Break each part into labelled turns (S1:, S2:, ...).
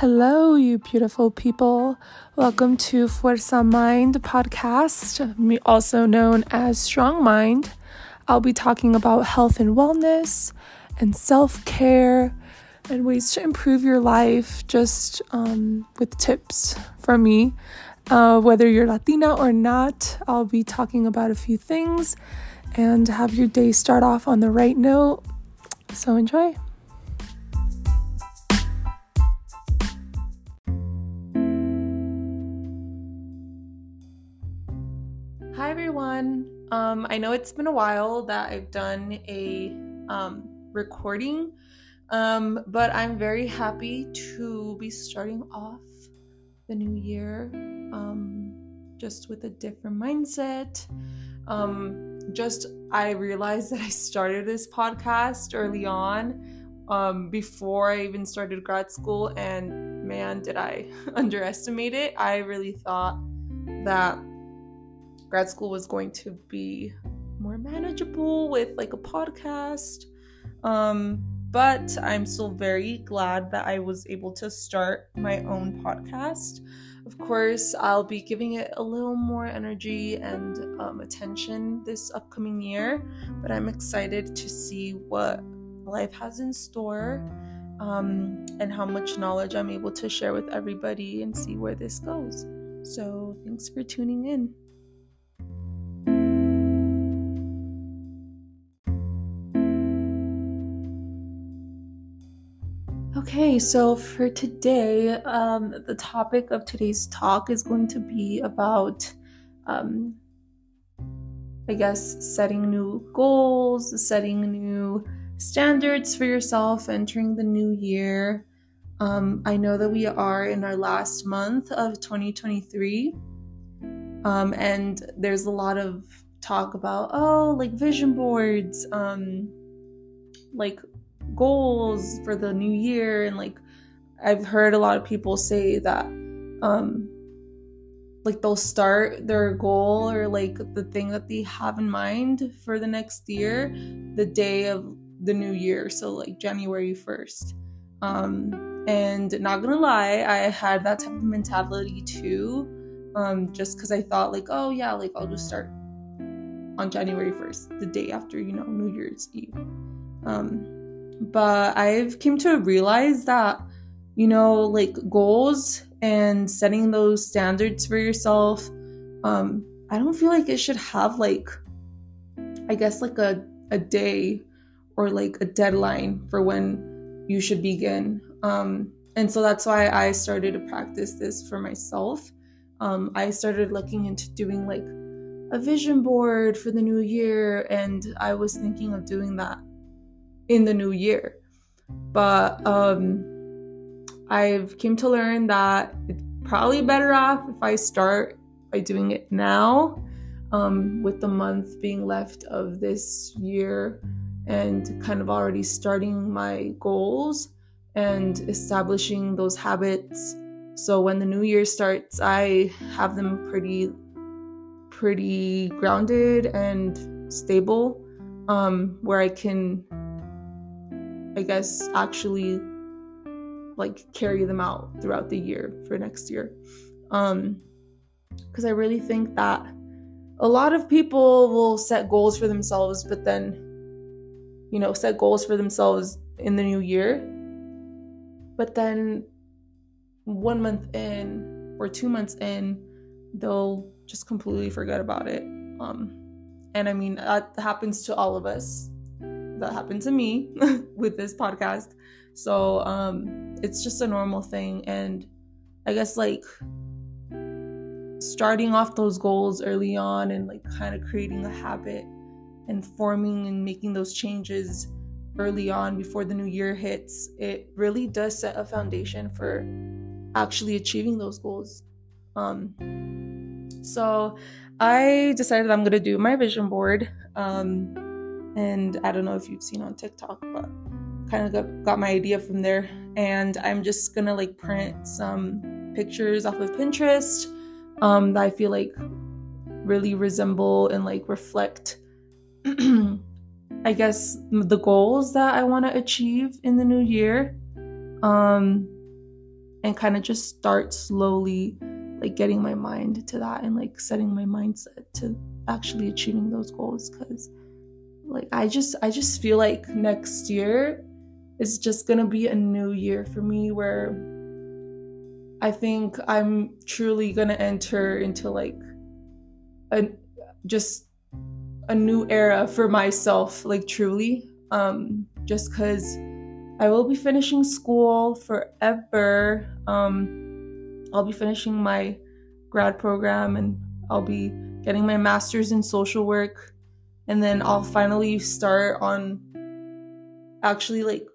S1: Hello, you beautiful people. Welcome to Fuerza Mind podcast, also known as Strong Mind. I'll be talking about health and wellness and self care and ways to improve your life just um, with tips from me. Uh, whether you're Latina or not, I'll be talking about a few things and have your day start off on the right note. So enjoy. Everyone. Um, I know it's been a while that I've done a um, recording, um, but I'm very happy to be starting off the new year um, just with a different mindset. Um, just I realized that I started this podcast early on um, before I even started grad school, and man, did I underestimate it. I really thought that grad school was going to be more manageable with like a podcast. Um, but I'm still very glad that I was able to start my own podcast. Of course, I'll be giving it a little more energy and um, attention this upcoming year, but I'm excited to see what life has in store um, and how much knowledge I'm able to share with everybody and see where this goes. So, thanks for tuning in. Okay, so for today, um, the topic of today's talk is going to be about, um, I guess, setting new goals, setting new standards for yourself entering the new year. Um, I know that we are in our last month of 2023, um, and there's a lot of talk about, oh, like vision boards, um, like goals for the new year and like I've heard a lot of people say that um like they'll start their goal or like the thing that they have in mind for the next year the day of the new year so like January 1st um and not gonna lie I had that type of mentality too um just because I thought like oh yeah like I'll just start on January 1st the day after you know New Year's Eve. Um but I've came to realize that you know like goals and setting those standards for yourself um I don't feel like it should have like I guess like a a day or like a deadline for when you should begin. Um and so that's why I started to practice this for myself. Um I started looking into doing like a vision board for the new year and I was thinking of doing that in the new year. But um, I've came to learn that it's probably better off if I start by doing it now, um, with the month being left of this year and kind of already starting my goals and establishing those habits. So when the new year starts, I have them pretty pretty grounded and stable um, where I can I guess, actually like carry them out throughout the year for next year. Um, because I really think that a lot of people will set goals for themselves, but then, you know, set goals for themselves in the new year. But then one month in or two months in, they'll just completely forget about it. Um, and I mean, that happens to all of us that happened to me with this podcast. So um it's just a normal thing and I guess like starting off those goals early on and like kind of creating a habit and forming and making those changes early on before the new year hits, it really does set a foundation for actually achieving those goals. Um so I decided I'm going to do my vision board. Um and I don't know if you've seen on TikTok, but kind of got, got my idea from there. And I'm just gonna like print some pictures off of Pinterest um, that I feel like really resemble and like reflect, I guess, the goals that I want to achieve in the new year. Um, and kind of just start slowly like getting my mind to that and like setting my mindset to actually achieving those goals cuz like I just I just feel like next year is just to be a new year for me where I think I'm truly to enter into like a just a new era for myself like truly. Um just cuz I will be finishing school forever. Um I'll be finishing my grad program and I'll be getting my masters in social work and then I'll finally start on actually like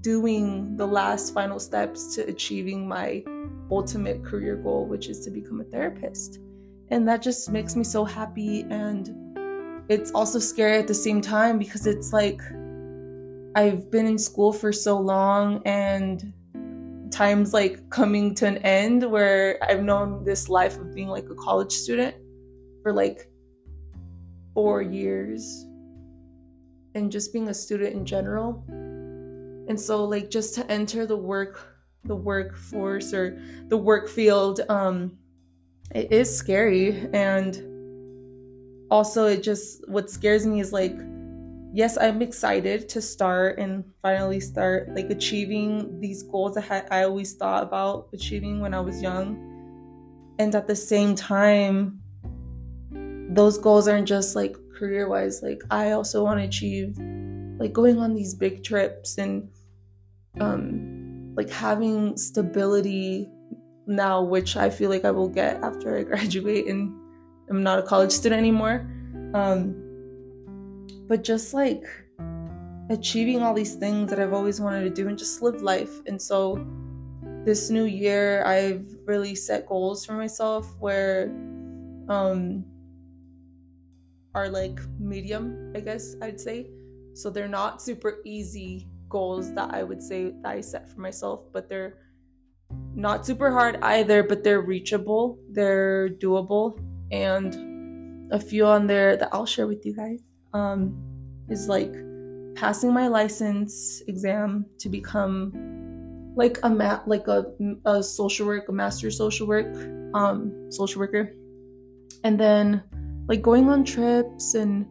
S1: doing the last final steps to achieving my ultimate career goal, which is to become a therapist. And that just makes me so happy. And it's also scary at the same time because it's like I've been in school for so long and times like coming to an end where I've known this life of being like a college student for like four years and just being a student in general. And so like just to enter the work the workforce or the work field um it is scary and also it just what scares me is like yes i'm excited to start and finally start like achieving these goals that i always thought about achieving when i was young and at the same time those goals aren't just like career wise like i also want to achieve like going on these big trips and um like having stability now which i feel like i will get after i graduate and i'm not a college student anymore. Um but just like achieving all these things that i've always wanted to do and just live life. And so this new year i've really set goals for myself where um are like medium i guess i'd say. So they're not super easy goals that I would say that I set for myself, but they're not super hard either, but they're reachable, they're doable, and a few on there that I'll share with you guys um, is like passing my license exam to become like a mat like a, a social work a master social work um social worker. And then like going on trips and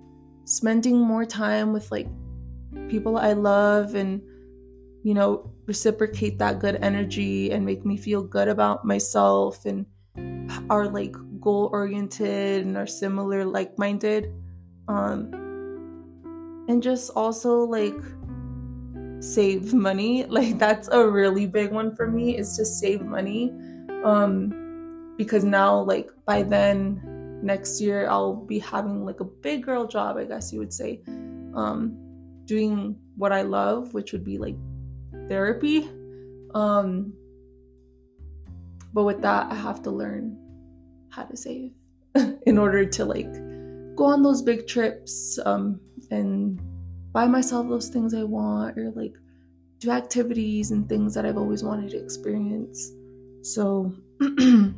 S1: spending more time with like people I love and, you know, reciprocate that good energy and make me feel good about myself and are like goal oriented and are similar, like minded. Um, and just also like save money. Like that's a really big one for me is to save money. Um, because now, like by then, next year, I'll be having like a big girl job, I guess you would say. Um, doing what I love, which would be like therapy. Um, but with that, I have to learn how to save in order to like go on those big trips um, and buy myself those things I want or like do activities and things that I've always wanted to experience. So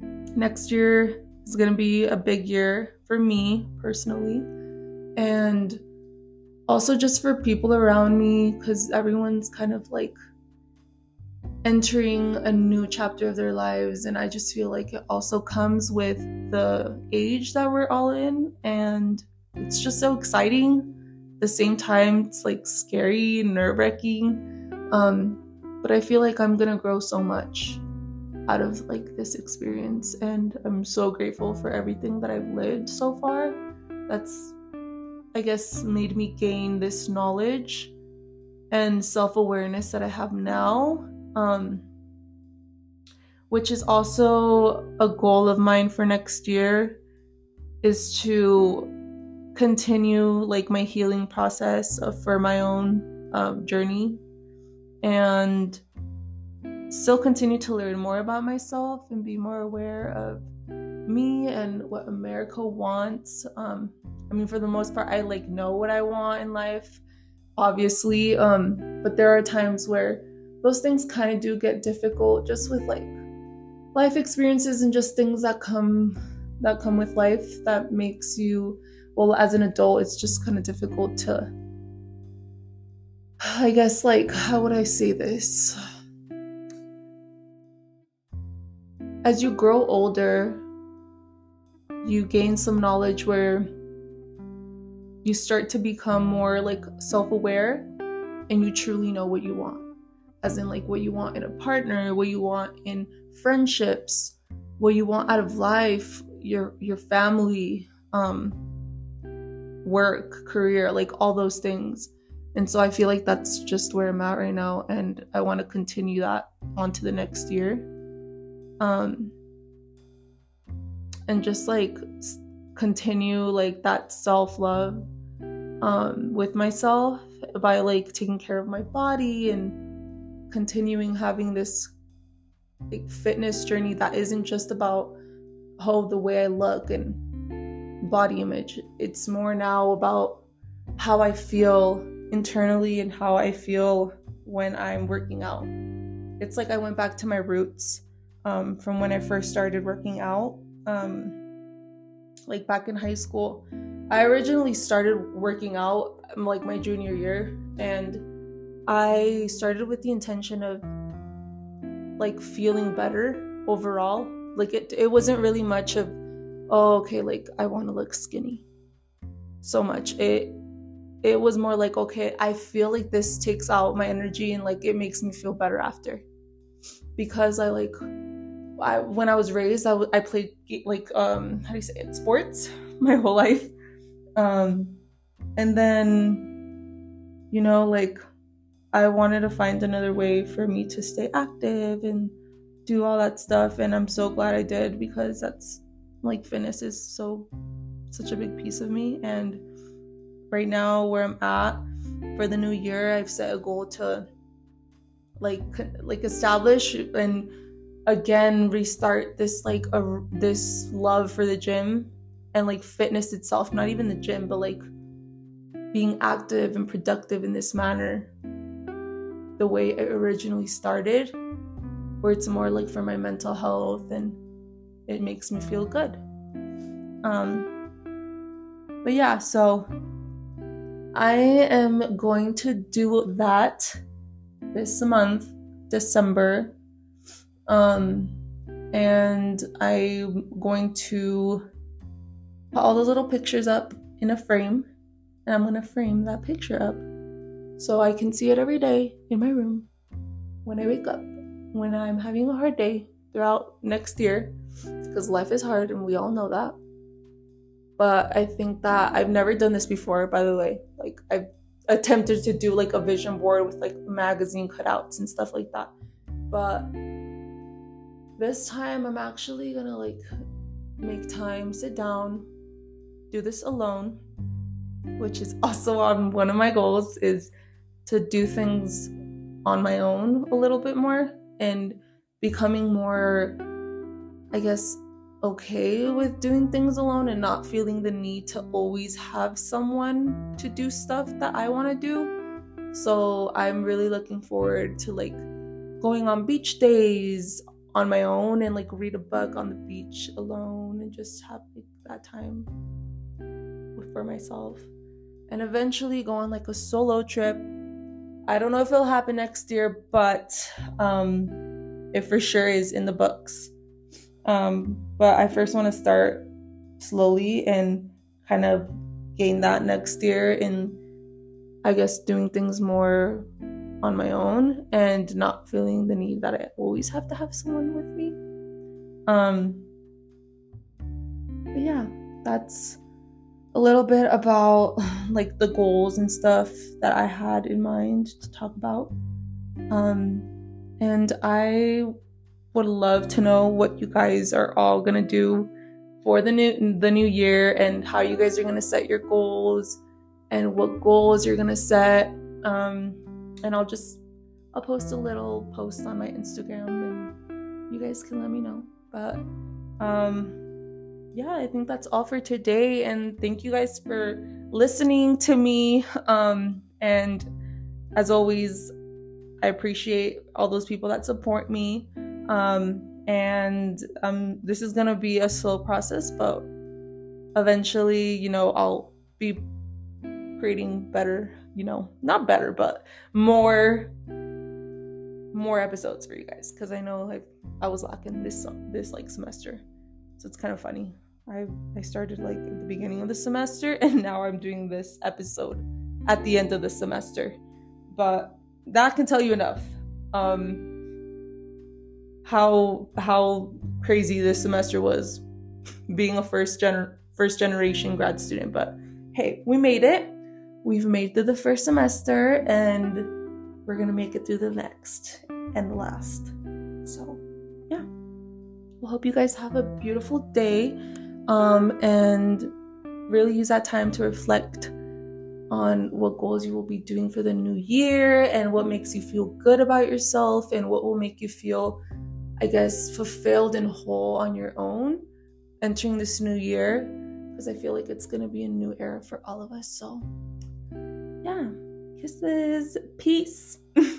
S1: next year is going to be a big year for me personally. And also just for people around me because everyone's kind of like entering a new chapter of their lives. And i just feel like it also comes with the age that we're all in. And it's just so exciting. At the same time it's like scary nerve-wracking. Um but i feel like i'm gonna grow so much out of like this experience and i'm so grateful for everything that i've lived so far that's I guess, made me gain this knowledge and self awareness that I have now. Um, which is also a goal of mine for next year is to continue like my healing process for my own um, journey and still continue to learn more about myself and be more aware of me and what America wants. Um, I mean, for the most part, I like know what I want in life, obviously. Um, but there are times where those things kind of do get difficult, just with like life experiences and just things that come that come with life that makes you well as an adult it's just kind of difficult to i guess like how would i say this as you grow older, you gain some knowledge where you start to become more like self aware and you truly know what you want. As in, like, what you want in a partner, what you want in friendships, what you want out of life, your your family, um, work, career, like all those things. And so I feel like that's just where I'm at right now, and I want to continue that on to the next year. Um, and just like continue like that self love um, with myself by like taking care of my body and continuing having this like fitness journey that isn't just about oh the way I look and body image. It's more now about how I feel internally and how I feel when I'm working out. It's like I went back to my roots um, from when I first started working out. Um, like back in high school, I originally started working out um, like my junior year, and I started with the intention of like feeling better overall. Like it, it wasn't really much of, oh, okay, like I want to look skinny. So much. It it was more like okay i feel like this takes out my energy and like it makes me feel better after because i like I, when i was raised I, w- I played like um how do you say it? Sports my whole life. Um and then you know like i wanted to find another way for me to stay active and do all that stuff and i'm so glad i did because that's like fitness is so such a big piece of me and right now where I'm at for the new year, I've set a goal to like like establish and again restart this like a this love for the gym and like fitness itself, not even the gym, but like being active and productive in this manner the way it originally started where it's more like for my mental health and it makes me feel good um but yeah so I am going to do that this month, December. Um, and I'm going to put all those little pictures up in a frame, and I'm gonna frame that picture up so I can see it every day in my room when I wake up, when I'm having a hard day throughout next year, because life is hard and we all know that but I think that I've never done this before, by the way. Like, I've attempted to do like a vision board with like magazine cutouts and stuff like that. But this time I'm actually gonna like make time, sit down, do this alone, which is also on one of my goals is to do things on my own a little bit more and becoming more I guess okay with doing things alone and not feeling the need to always have someone to do stuff that I want to do. So I'm really looking forward to like going on beach days on my own and like read a book on the beach alone and just have like, that time for myself. And eventually go on like a solo trip. I don't know if it'll happen next year, but um, it for sure is in the books. Um, but I first want to start slowly and kind of gain that next year in, I guess, doing things more on my own and not feeling the need that I always have to have someone with me. Um, but yeah, that's a little bit about like the goals and stuff that I had in mind to talk about. Um, and I would love to know what you guys are all gonna do for the new the new year and how you guys are gonna set your goals and what goals you're gonna set. Um, and I'll just I'll post a little post on my Instagram and you guys can let me know. But um yeah, I think that's all for today and thank you guys for listening to me. Um and as always, I appreciate all those people that support me. Um, and um, this is gonna be a slow process, but eventually, you know, I'll be creating better, you know, not better, but more more episodes for you guys because I know like I was lacking this this like semester, so it's kind of funny. I I started like at the beginning of the semester and now I'm doing this episode at the end of the semester, but that can tell you enough. Um, how how crazy this semester was being a first gen first generation grad student but hey we made it we've made through the first semester and we're gonna make it through the next and last so yeah we'll hope you guys have a beautiful day um, and really use that time to reflect on what goals you will be doing for the new year and what makes you feel good about yourself and what will make you feel I guess, fulfilled and whole on your own entering this new year because I feel like it's going to be a new era for all of us. So, kisses, peace.